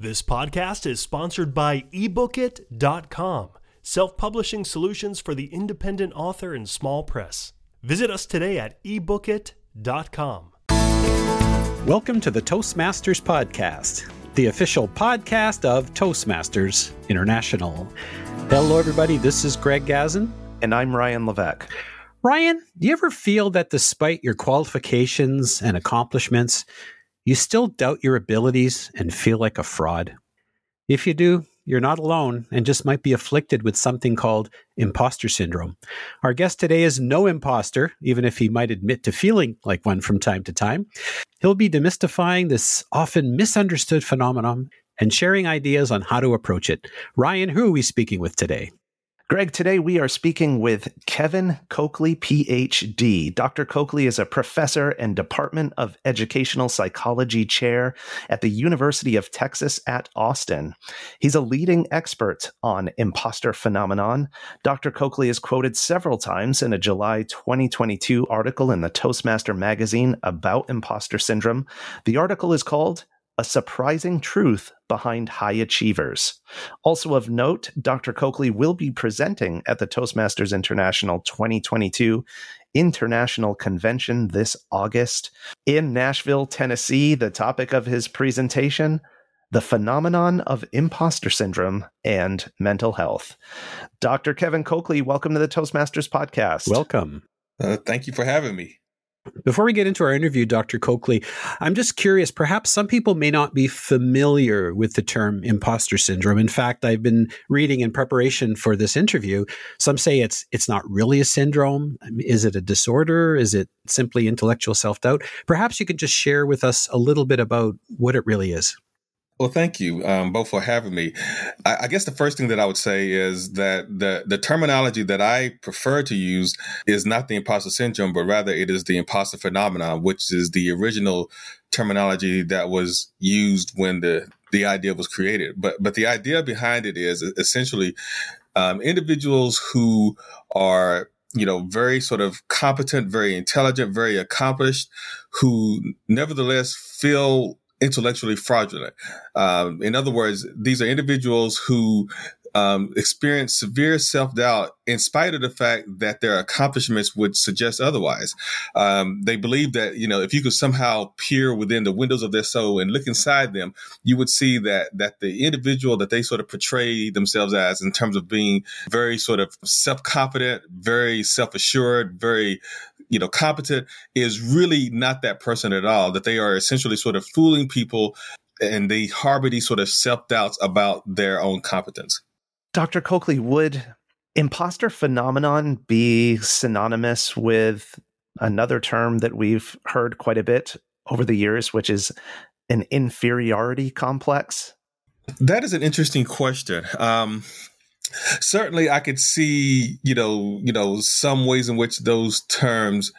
This podcast is sponsored by ebookit.com, self publishing solutions for the independent author and small press. Visit us today at ebookit.com. Welcome to the Toastmasters Podcast, the official podcast of Toastmasters International. Hello, everybody. This is Greg Gazin. And I'm Ryan Levesque. Ryan, do you ever feel that despite your qualifications and accomplishments, you still doubt your abilities and feel like a fraud? If you do, you're not alone and just might be afflicted with something called imposter syndrome. Our guest today is no imposter, even if he might admit to feeling like one from time to time. He'll be demystifying this often misunderstood phenomenon and sharing ideas on how to approach it. Ryan, who are we speaking with today? Greg, today we are speaking with Kevin Cokley, PhD. Dr. Cokley is a professor and Department of Educational Psychology chair at the University of Texas at Austin. He's a leading expert on imposter phenomenon. Dr. Cokley is quoted several times in a July 2022 article in the Toastmaster magazine about imposter syndrome. The article is called a surprising truth behind high achievers. Also of note, Dr. Cokley will be presenting at the Toastmasters International 2022 International Convention this August in Nashville, Tennessee. The topic of his presentation the phenomenon of imposter syndrome and mental health. Dr. Kevin Cokley, welcome to the Toastmasters podcast. Welcome. Uh, thank you for having me. Before we get into our interview, Dr. Cokley, I'm just curious. Perhaps some people may not be familiar with the term imposter syndrome. In fact, I've been reading in preparation for this interview. Some say it's it's not really a syndrome. Is it a disorder? Is it simply intellectual self doubt? Perhaps you could just share with us a little bit about what it really is. Well, thank you um, both for having me. I, I, guess the first thing that I would say is that the the terminology that I prefer to use is not the imposter syndrome, but rather it is the imposter phenomenon, which is the original terminology that was used when the the idea was created. But but the idea behind it is essentially um, individuals who are you know very sort of competent, very intelligent, very accomplished, who nevertheless feel intellectually fraudulent. Um, in other words, these are individuals who um, experience severe self doubt in spite of the fact that their accomplishments would suggest otherwise. Um, they believe that, you know, if you could somehow peer within the windows of their soul and look inside them, you would see that, that the individual that they sort of portray themselves as in terms of being very sort of self confident, very self assured, very you know, competent is really not that person at all, that they are essentially sort of fooling people and they harbor these sort of self doubts about their own competence. Dr. Cokley, would imposter phenomenon be synonymous with another term that we've heard quite a bit over the years, which is an inferiority complex? That is an interesting question. Um, certainly I could see, you know, you know, some ways in which those terms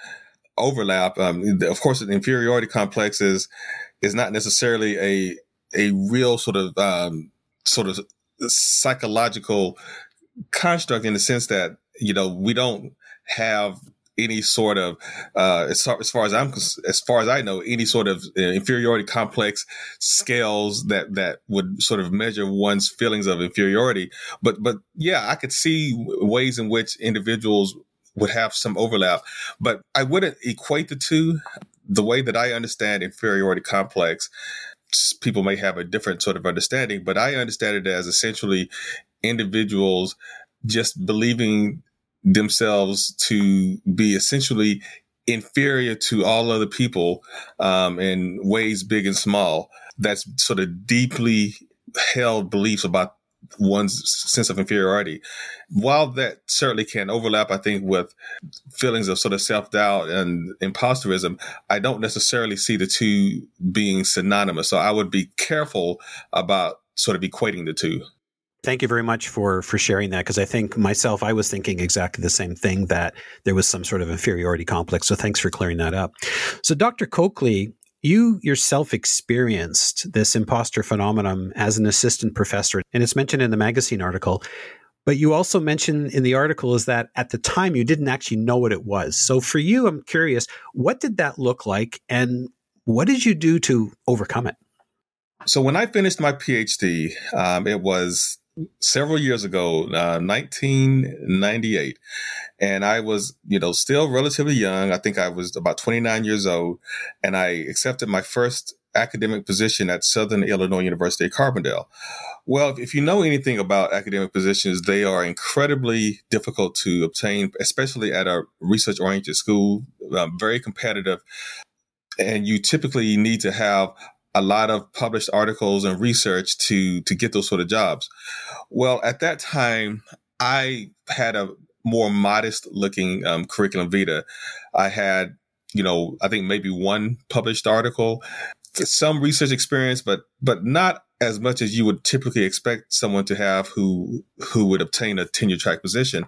overlap. Um, of course, the inferiority complex is is not necessarily a a real sort of um, sort of psychological construct in the sense that you know we don't have any sort of uh, as, far, as far as I'm as far as I know any sort of uh, inferiority complex scales that that would sort of measure one's feelings of inferiority. But but yeah I could see ways in which individuals would have some overlap. But I wouldn't equate the two. The way that I understand inferiority complex people may have a different sort of understanding but I understand it as essentially individuals just believing themselves to be essentially inferior to all other people um, in ways big and small. That's sort of deeply held beliefs about one's sense of inferiority. While that certainly can overlap, I think, with feelings of sort of self doubt and imposterism, I don't necessarily see the two being synonymous. So I would be careful about sort of equating the two. Thank you very much for for sharing that because I think myself I was thinking exactly the same thing that there was some sort of inferiority complex. So thanks for clearing that up. So Dr. Cokley, you yourself experienced this imposter phenomenon as an assistant professor and it's mentioned in the magazine article. But you also mentioned in the article is that at the time you didn't actually know what it was. So for you, I'm curious, what did that look like and what did you do to overcome it? So when I finished my PhD, um, it was several years ago, uh, 1998. And I was, you know, still relatively young. I think I was about 29 years old. And I accepted my first academic position at Southern Illinois University at Carbondale. Well, if you know anything about academic positions, they are incredibly difficult to obtain, especially at a research oriented school, um, very competitive. And you typically need to have a lot of published articles and research to to get those sort of jobs. Well, at that time, I had a more modest looking um, curriculum vitae. I had, you know, I think maybe one published article, some research experience, but but not as much as you would typically expect someone to have who who would obtain a tenure track position.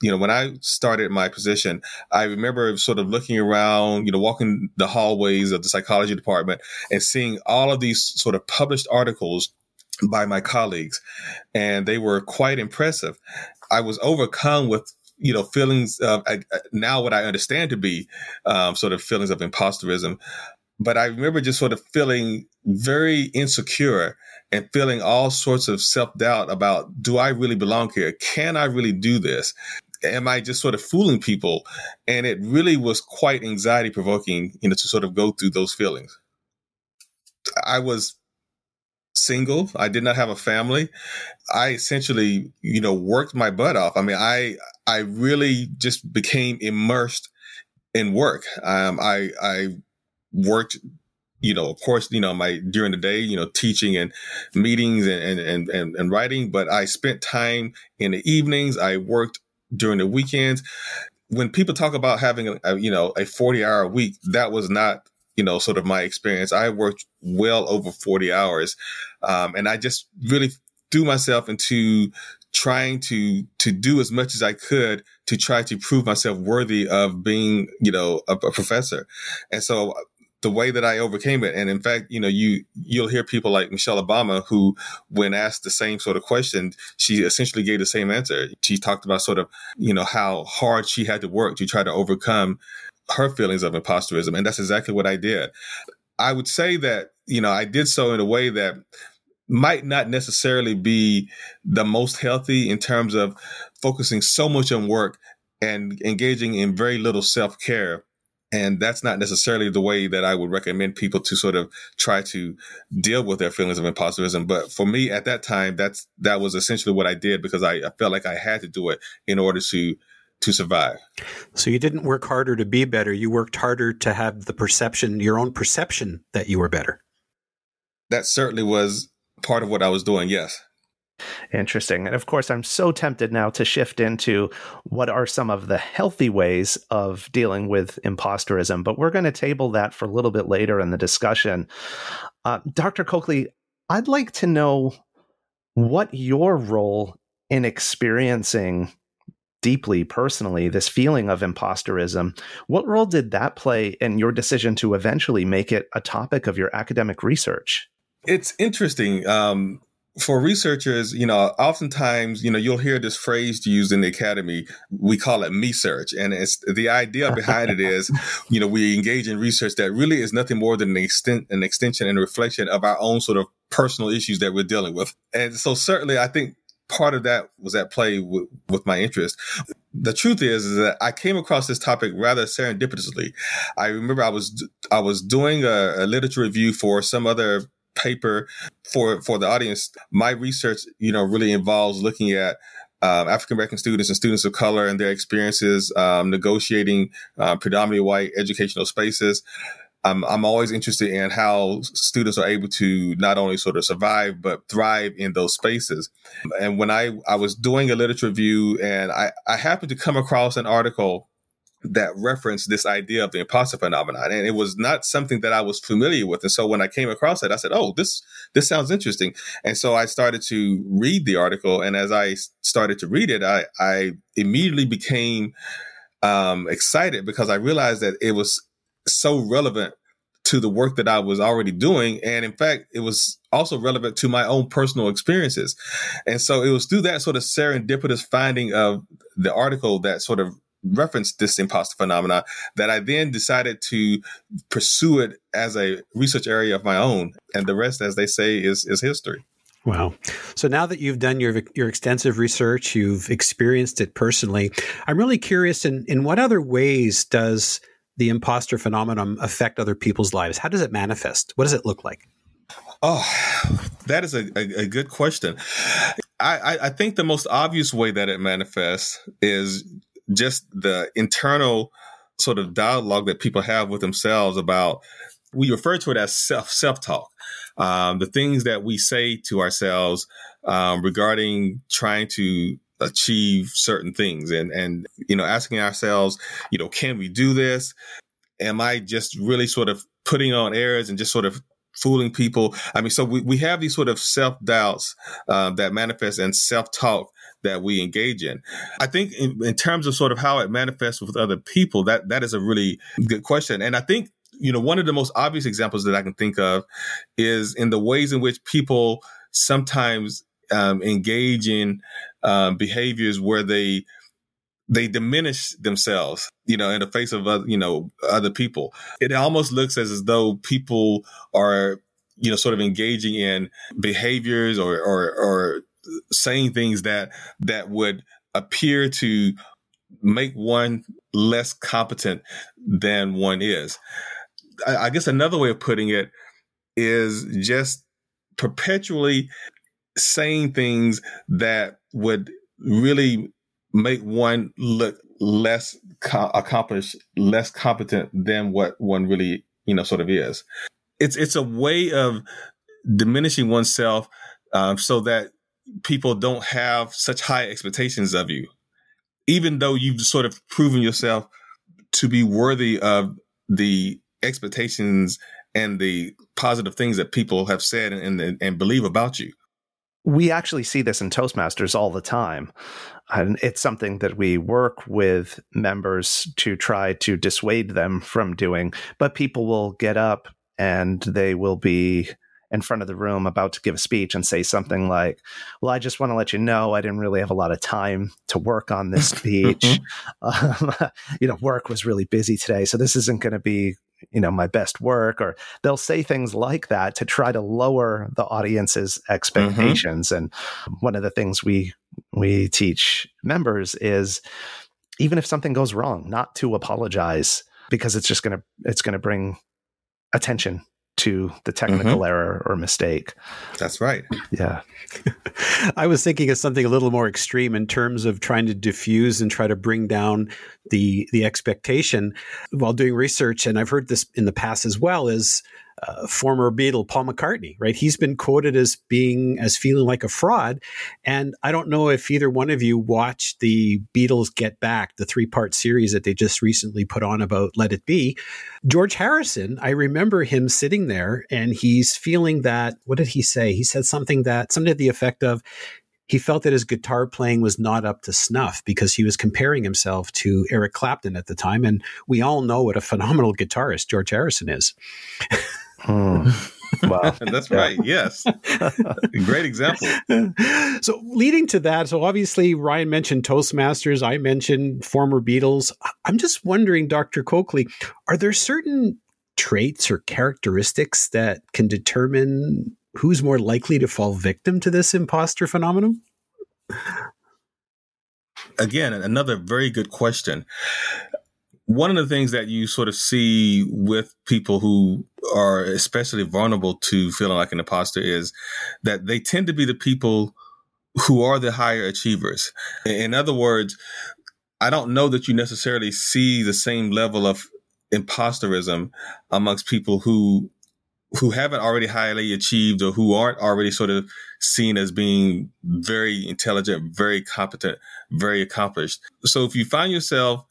You know, when I started my position, I remember sort of looking around, you know, walking the hallways of the psychology department and seeing all of these sort of published articles by my colleagues, and they were quite impressive. I was overcome with you know feelings of now what I understand to be um, sort of feelings of imposterism but I remember just sort of feeling very insecure and feeling all sorts of self doubt about do I really belong here? Can I really do this? Am I just sort of fooling people? And it really was quite anxiety provoking, you know, to sort of go through those feelings. I was single. I did not have a family. I essentially, you know, worked my butt off. I mean, I I really just became immersed in work. Um, I I worked you know, of course, you know, my during the day, you know, teaching and meetings and and and, and writing, but I spent time in the evenings. I worked during the weekends. When people talk about having a, you know a forty hour week, that was not you know sort of my experience. I worked well over forty hours, um, and I just really threw myself into trying to to do as much as I could to try to prove myself worthy of being, you know, a, a professor. And so the way that I overcame it. And in fact, you know, you you'll hear people like Michelle Obama who, when asked the same sort of question, she essentially gave the same answer. She talked about sort of, you know, how hard she had to work to try to overcome her feelings of imposterism. And that's exactly what I did. I would say that, you know, I did so in a way that might not necessarily be the most healthy in terms of focusing so much on work and engaging in very little self care and that's not necessarily the way that I would recommend people to sort of try to deal with their feelings of imposterism. But for me at that time, that's, that was essentially what I did because I, I felt like I had to do it in order to, to survive. So you didn't work harder to be better. You worked harder to have the perception, your own perception that you were better. That certainly was part of what I was doing. Yes. Interesting. And of course, I'm so tempted now to shift into what are some of the healthy ways of dealing with imposterism, but we're going to table that for a little bit later in the discussion. Uh, Dr. Cokley, I'd like to know what your role in experiencing deeply personally this feeling of imposterism what role did that play in your decision to eventually make it a topic of your academic research it's interesting um, for researchers, you know, oftentimes, you know, you'll hear this phrase used in the academy. We call it me search. And it's the idea behind it is, you know, we engage in research that really is nothing more than an extent, an extension and a reflection of our own sort of personal issues that we're dealing with. And so certainly I think part of that was at play with, with my interest. The truth is, is that I came across this topic rather serendipitously. I remember I was, I was doing a, a literature review for some other paper for for the audience, my research, you know, really involves looking at um, African American students and students of color and their experiences um, negotiating uh, predominantly white educational spaces. I'm, I'm always interested in how students are able to not only sort of survive but thrive in those spaces. And when I I was doing a literature review and I I happened to come across an article that referenced this idea of the imposter phenomenon and it was not something that i was familiar with and so when i came across it i said oh this this sounds interesting. And so i started to read the article and as i started to read it i i immediately became um, excited because i realized that it was so relevant to the work that i was already doing and in fact it was also relevant to my own personal experiences. And so it was through that sort of serendipitous finding of the article that sort of referenced this imposter phenomena that I then decided to pursue it as a research area of my own. And the rest, as they say, is, is history. Wow. So now that you've done your your extensive research, you've experienced it personally, I'm really curious in, in what other ways does the imposter phenomenon affect other people's lives? How does it manifest? What does it look like? Oh, that is a, a, a good question. I, I, think the most obvious way that it manifests is just the internal sort of dialogue that people have with themselves about we refer to it as self self talk um, the things that we say to ourselves um, regarding trying to achieve certain things and and you know asking ourselves you know can we do this? Am i just really sort of putting on airs and just sort of fooling people? I mean so we, we have these sort of self-doubts uh, that manifest and self-talk that we engage in i think in, in terms of sort of how it manifests with other people that that is a really good question and i think you know, one of the most obvious examples that I can think of is in the ways in which people sometimes um, engage in um, behaviors where they they diminish themselves, you know, in the face of other, you know other people. It almost looks as, as though people are, you know, sort of engaging in behaviors or or, or saying things that that would appear to make one less competent than one is. I guess another way of putting it is just perpetually saying things that would really make one look less co- accomplished, less competent than what one really, you know, sort of is. It's it's a way of diminishing oneself um, so that people don't have such high expectations of you, even though you've sort of proven yourself to be worthy of the expectations and the positive things that people have said and, and, and believe about you. We actually see this in Toastmasters all the time. And it's something that we work with members to try to dissuade them from doing. But people will get up and they will be in front of the room about to give a speech and say something like, Well, I just want to let you know I didn't really have a lot of time to work on this speech. um, you know, work was really busy today. So this isn't going to be you know my best work or they'll say things like that to try to lower the audience's mm-hmm. expectations mm-hmm. and one of the things we we teach members is even if something goes wrong not to apologize because it's just going to it's going to bring attention to the technical mm-hmm. error or mistake. That's right. Yeah. I was thinking of something a little more extreme in terms of trying to diffuse and try to bring down the the expectation while doing research and I've heard this in the past as well is uh, former Beatle Paul McCartney, right? He's been quoted as being as feeling like a fraud, and I don't know if either one of you watched the Beatles Get Back, the three part series that they just recently put on about Let It Be. George Harrison, I remember him sitting there, and he's feeling that. What did he say? He said something that something to the effect of he felt that his guitar playing was not up to snuff because he was comparing himself to Eric Clapton at the time. And we all know what a phenomenal guitarist George Harrison is. Hmm. Wow. That's right. Yes. Great example. So, leading to that, so obviously Ryan mentioned Toastmasters, I mentioned former Beatles. I'm just wondering, Dr. Cokley, are there certain traits or characteristics that can determine who's more likely to fall victim to this imposter phenomenon? Again, another very good question one of the things that you sort of see with people who are especially vulnerable to feeling like an imposter is that they tend to be the people who are the higher achievers. In other words, I don't know that you necessarily see the same level of imposterism amongst people who who haven't already highly achieved or who aren't already sort of seen as being very intelligent, very competent, very accomplished. So if you find yourself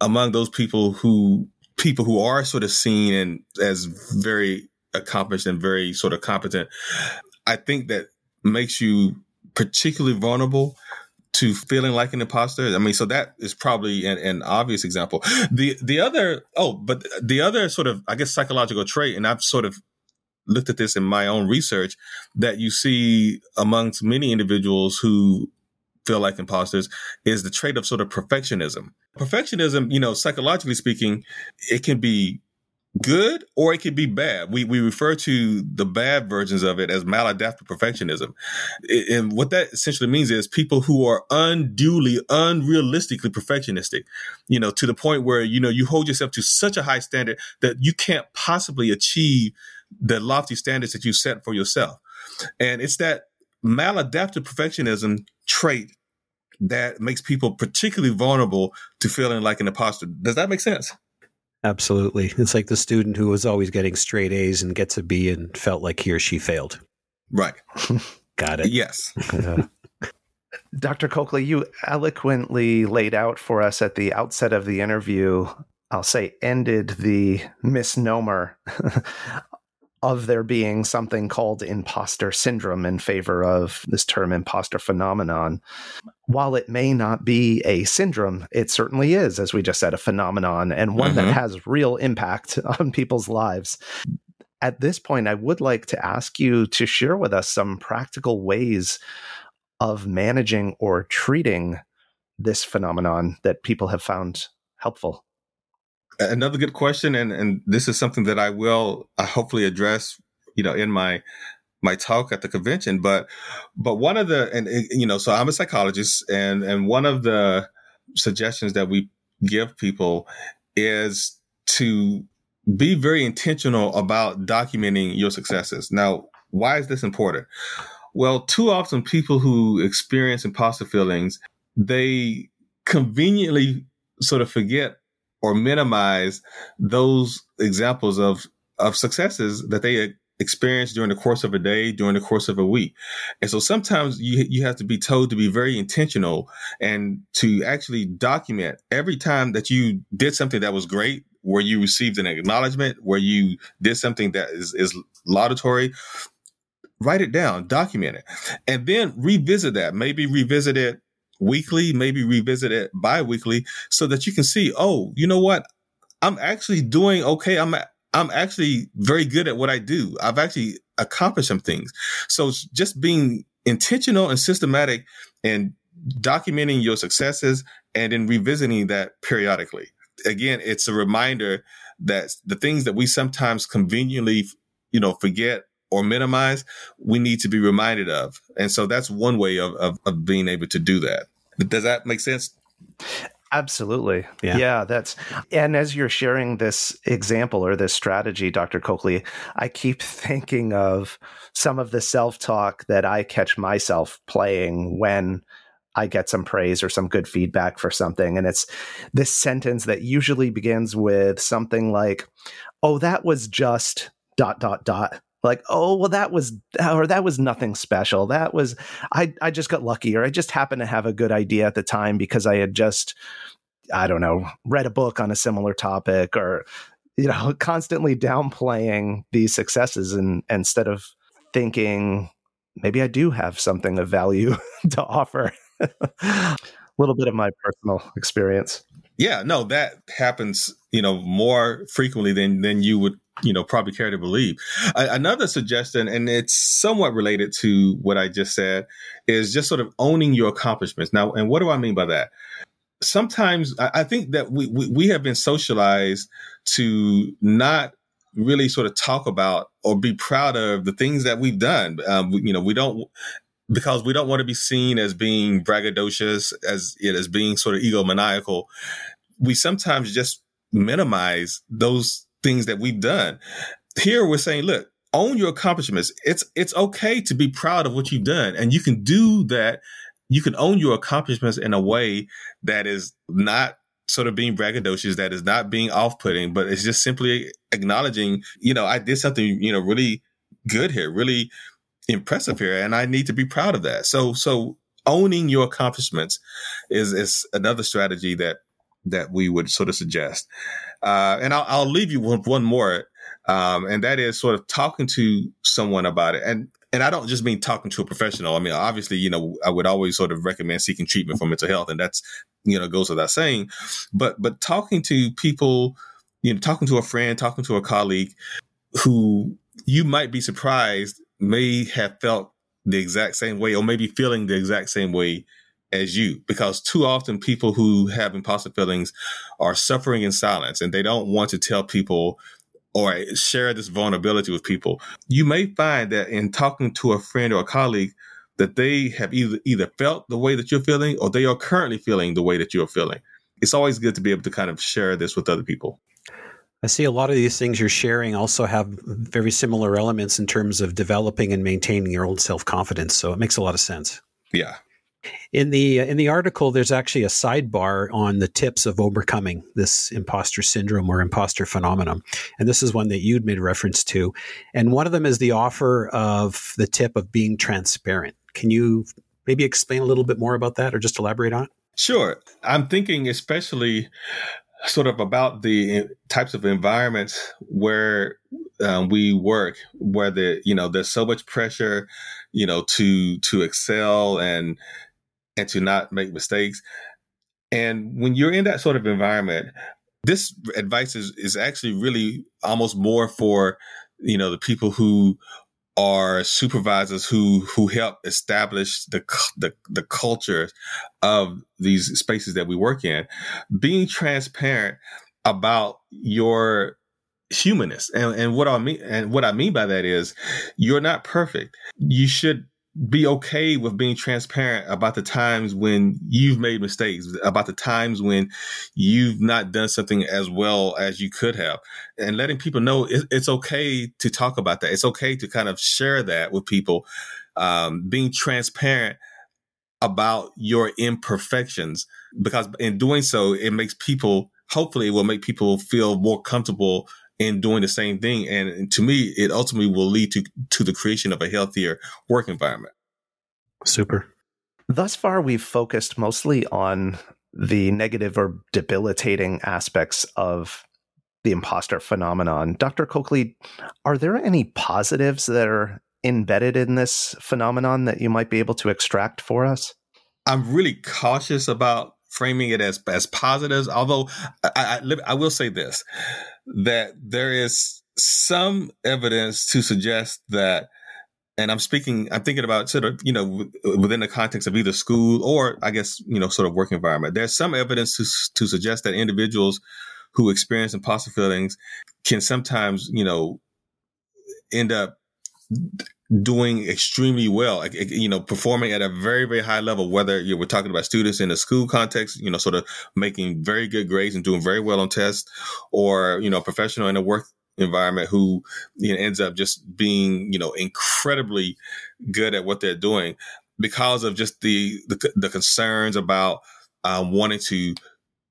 among those people who people who are sort of seen and as very accomplished and very sort of competent, I think that makes you particularly vulnerable to feeling like an imposter. I mean, so that is probably an, an, obvious example. The the other oh, but the other sort of I guess psychological trait, and I've sort of looked at this in my own research that you see amongst many individuals who feel like imposters is the trait of sort of perfectionism. Perfectionism, you know, psychologically speaking, it can be good or it could be bad. We we refer to the bad versions of it as maladaptive perfectionism. And what that essentially means is people who are unduly, unrealistically perfectionistic, you know, to the point where, you know, you hold yourself to such a high standard that you can't possibly achieve the lofty standards that you set for yourself. And it's that maladaptive perfectionism trait that makes people particularly vulnerable to feeling like an imposter. Does that make sense? Absolutely. It's like the student who was always getting straight A's and gets a B and felt like he or she failed. Right. Got it. Yes. Dr. Cokley, you eloquently laid out for us at the outset of the interview, I'll say, ended the misnomer of there being something called imposter syndrome in favor of this term imposter phenomenon. While it may not be a syndrome, it certainly is, as we just said, a phenomenon and one mm-hmm. that has real impact on people's lives. At this point, I would like to ask you to share with us some practical ways of managing or treating this phenomenon that people have found helpful another good question, and and this is something that I will uh, hopefully address, you know, in my my talk at the convention. But but one of the and you know, so I'm a psychologist, and and one of the suggestions that we give people is to be very intentional about documenting your successes. Now, why is this important? Well, too often people who experience imposter feelings, they conveniently sort of forget or minimize those examples of of successes that they experience during the course of a day, during the course of a week. And so sometimes you you have to be told to be very intentional and to actually document every time that you did something that was great, where you received an acknowledgement, where you did something that is, is laudatory. Write it down, document it, and then revisit that. Maybe revisit it weekly, maybe revisit it bi-weekly so that you can see, oh, you know what? I'm actually doing okay. I'm I'm actually very good at what I do. I've actually accomplished some things. So just being intentional and systematic and documenting your successes and then revisiting that periodically. Again, it's a reminder that the things that we sometimes conveniently, you know, forget or minimize, we need to be reminded of. And so that's one way of, of, of being able to do that. Does that make sense? Absolutely. Yeah. yeah. that's and as you're sharing this example or this strategy, Dr. Cokley, I keep thinking of some of the self-talk that I catch myself playing when I get some praise or some good feedback for something. And it's this sentence that usually begins with something like, Oh, that was just dot dot dot like oh well that was or that was nothing special. That was i i just got lucky or i just happened to have a good idea at the time because i had just i don't know read a book on a similar topic or you know constantly downplaying these successes and instead of thinking maybe i do have something of value to offer. A little bit of my personal experience yeah no that happens you know more frequently than than you would you know probably care to believe. another suggestion, and it's somewhat related to what I just said, is just sort of owning your accomplishments. Now, and what do I mean by that? Sometimes I, I think that we, we we have been socialized to not really sort of talk about or be proud of the things that we've done. Um, you know, we don't because we don't want to be seen as being braggadocious, as it as being sort of egomaniacal. We sometimes just minimize those things that we've done. Here we're saying, look, own your accomplishments. It's it's okay to be proud of what you've done, and you can do that. You can own your accomplishments in a way that is not sort of being braggadocious, that is not being off-putting, but it's just simply acknowledging, you know, I did something, you know, really good here, really impressive here, and I need to be proud of that. So so owning your accomplishments is is another strategy that that we would sort of suggest. Uh, and I'll, I'll, leave you with one more, um, and that is sort of talking to someone about it. And and I don't just mean talking to a professional. I mean, obviously, you know, I would always sort of recommend seeking treatment for mental health, and that's you know goes without saying. But but talking to people, you know, talking to a friend, talking to a colleague, who you might be surprised may have felt the exact same way, or maybe feeling the exact same way as you because too often people who have imposter feelings are suffering in silence and they don't want to tell people or share this vulnerability with people. You may find that in talking to a friend or a colleague that they have either either felt the way that you're feeling or they are currently feeling the way that you're feeling. It's always good to be able to kind of share this with other people. I see a lot of these things you're sharing also have very similar elements in terms of developing and maintaining your own self confidence. So it makes a lot of sense. Yeah. In the uh, in the article, there's actually a sidebar on the tips of overcoming this imposter syndrome or imposter phenomenon, and this is one that you'd made reference to. And one of them is the offer of the tip of being transparent. Can you maybe explain a little bit more about that, or just elaborate on it? Sure. I'm thinking especially sort of about the types of environments where um, we work, where the you know there's so much pressure, you know, to to excel and and to not make mistakes. And when you're in that sort of environment, this advice is is actually really almost more for you know the people who are supervisors who who help establish the the, the culture of these spaces that we work in. Being transparent about your humanness. And, and what i mean and what i mean by that is you're not perfect. You should be okay with being transparent about the times when you've made mistakes, about the times when you've not done something as well as you could have, and letting people know it's okay to talk about that. It's okay to kind of share that with people. Um, being transparent about your imperfections, because in doing so, it makes people, hopefully, it will make people feel more comfortable in doing the same thing. And to me, it ultimately will lead to, to the creation of a healthier work environment. Super. Thus far, we've focused mostly on the negative or debilitating aspects of the imposter phenomenon. Dr. Cokley, are there any positives that are embedded in this phenomenon that you might be able to extract for us? I'm really cautious about framing it as as positives. Although I, I, I will say this that there is some evidence to suggest that and I'm speaking, I'm thinking about sort of, you know, within the context of either school or I guess, you know, sort of work environment. There's some evidence to, to suggest that individuals who experience imposter feelings can sometimes, you know, end up doing extremely well, you know, performing at a very, very high level, whether you we're talking about students in a school context, you know, sort of making very good grades and doing very well on tests or, you know, professional in a work environment who you know, ends up just being, you know, incredibly good at what they're doing because of just the, the, the concerns about um, wanting to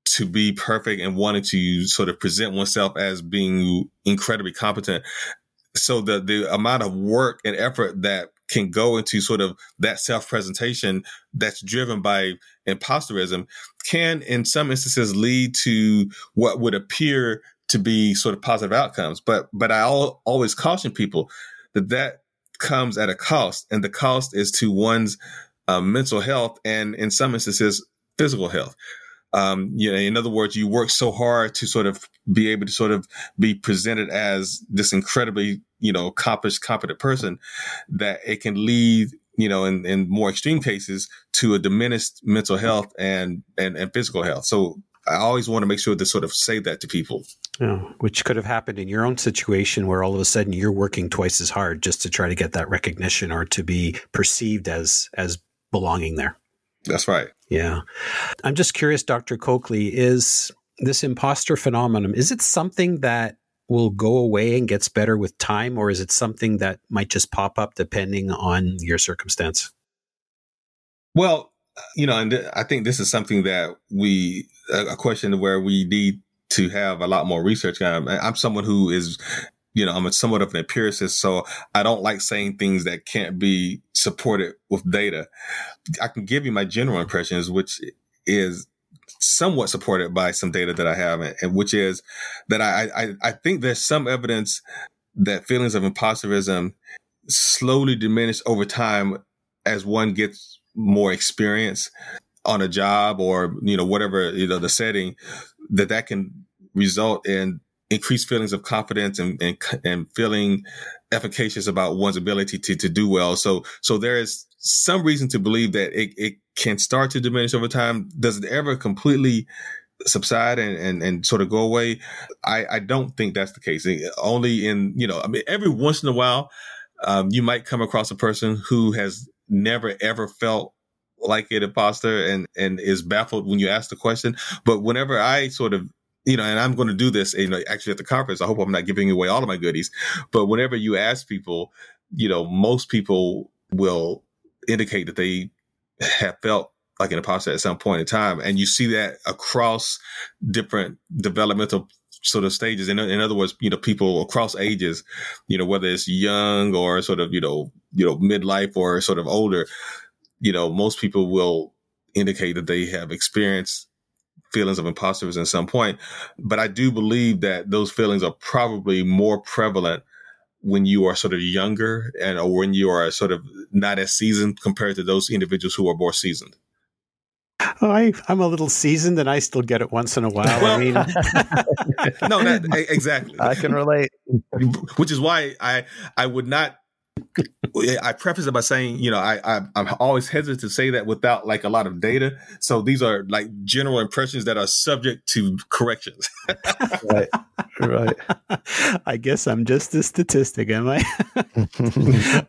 to be perfect and wanting to sort of present oneself as being incredibly competent so the the amount of work and effort that can go into sort of that self presentation that's driven by imposterism can, in some instances, lead to what would appear to be sort of positive outcomes. But but I al- always caution people that that comes at a cost, and the cost is to one's uh, mental health and, in some instances, physical health. Um, you know, in other words, you work so hard to sort of be able to sort of be presented as this incredibly, you know, accomplished, competent person that it can lead, you know, in, in more extreme cases to a diminished mental health and, and, and physical health. So I always want to make sure to sort of say that to people. Yeah, which could have happened in your own situation where all of a sudden you're working twice as hard just to try to get that recognition or to be perceived as as belonging there. That's right. Yeah. I'm just curious, Dr. Cokley, is this imposter phenomenon, is it something that will go away and gets better with time, or is it something that might just pop up depending on your circumstance? Well, you know, and th- I think this is something that we, a question where we need to have a lot more research. Um, I'm someone who is, you know, I'm a somewhat of an empiricist, so I don't like saying things that can't be supported with data. I can give you my general impressions, which is somewhat supported by some data that I have, and which is that I, I, I think there's some evidence that feelings of imposterism slowly diminish over time as one gets more experience on a job or you know whatever you know the setting that that can result in increased feelings of confidence and and, and feeling efficacious about one's ability to to do well so so there is some reason to believe that it, it can start to diminish over time. Does it ever completely subside and, and, and sort of go away? I, I don't think that's the case. Only in, you know, I mean, every once in a while, um, you might come across a person who has never ever felt like an imposter and, and is baffled when you ask the question. But whenever I sort of you know, and I'm going to do this, you know, actually at the conference. I hope I'm not giving away all of my goodies, but whenever you ask people, you know, most people will indicate that they have felt like an imposter at some point in time. And you see that across different developmental sort of stages. In, in other words, you know, people across ages, you know, whether it's young or sort of, you know, you know, midlife or sort of older, you know, most people will indicate that they have experienced feelings of imposters at some point. But I do believe that those feelings are probably more prevalent when you are sort of younger and or when you are sort of not as seasoned compared to those individuals who are more seasoned. Oh, I, I'm a little seasoned and I still get it once in a while. Well, I mean, no, not, exactly. I can relate. Which is why I I would not I preface it by saying, you know, I, I am always hesitant to say that without like a lot of data. So these are like general impressions that are subject to corrections. right, right. I guess I'm just a statistic, am I?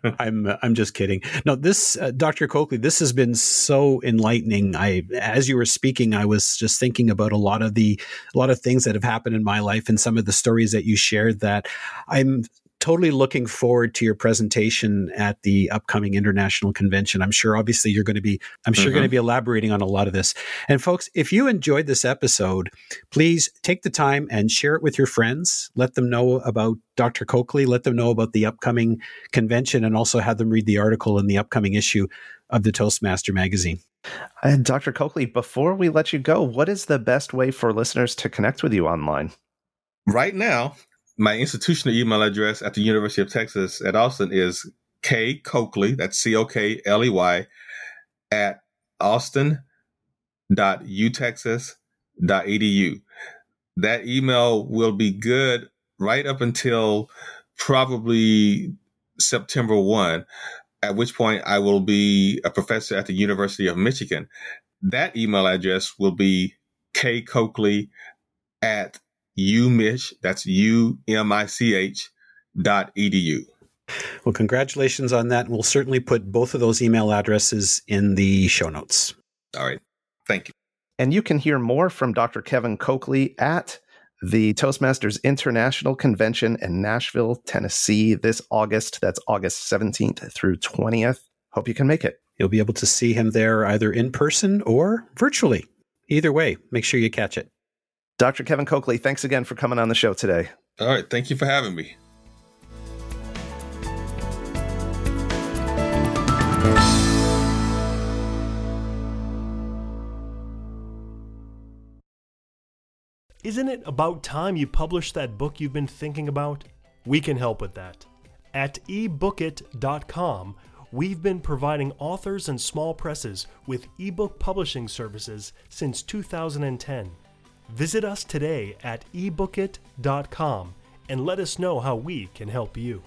I'm I'm just kidding. No, this uh, Dr. Cokley, this has been so enlightening. I as you were speaking, I was just thinking about a lot of the a lot of things that have happened in my life and some of the stories that you shared that I'm totally looking forward to your presentation at the upcoming international convention. I'm sure obviously you're going to be I'm sure mm-hmm. going to be elaborating on a lot of this. And folks, if you enjoyed this episode, please take the time and share it with your friends. Let them know about Dr. Cokley, let them know about the upcoming convention and also have them read the article in the upcoming issue of the Toastmaster magazine. And Dr. Cokley, before we let you go, what is the best way for listeners to connect with you online? Right now, my institutional email address at the University of Texas at Austin is K Cokley, that's C O K L E Y, at austin.utexas.edu. That email will be good right up until probably September 1, at which point I will be a professor at the University of Michigan. That email address will be K Coakley at umich, that's U-M-I-C-H dot edu. Well, congratulations on that. And we'll certainly put both of those email addresses in the show notes. All right. Thank you. And you can hear more from Dr. Kevin Cokley at the Toastmasters International Convention in Nashville, Tennessee this August. That's August 17th through 20th. Hope you can make it. You'll be able to see him there either in person or virtually. Either way, make sure you catch it. Dr. Kevin Cokley, thanks again for coming on the show today. All right. Thank you for having me. Isn't it about time you published that book you've been thinking about? We can help with that. At ebookit.com, we've been providing authors and small presses with ebook publishing services since 2010. Visit us today at ebookit.com and let us know how we can help you.